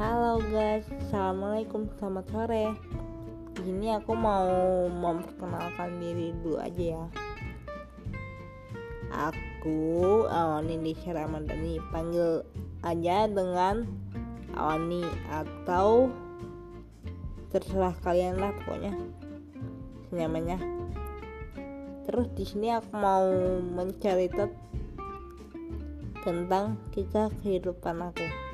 Halo guys, Assalamualaikum, selamat sore. Ini aku mau memperkenalkan diri dulu aja ya. Aku Awani Nisha Ramadhani Panggil aja dengan Awani Atau Terserah kalian lah pokoknya. Senyamannya Terus di sini aku mau mencari tentang kisah kehidupan aku.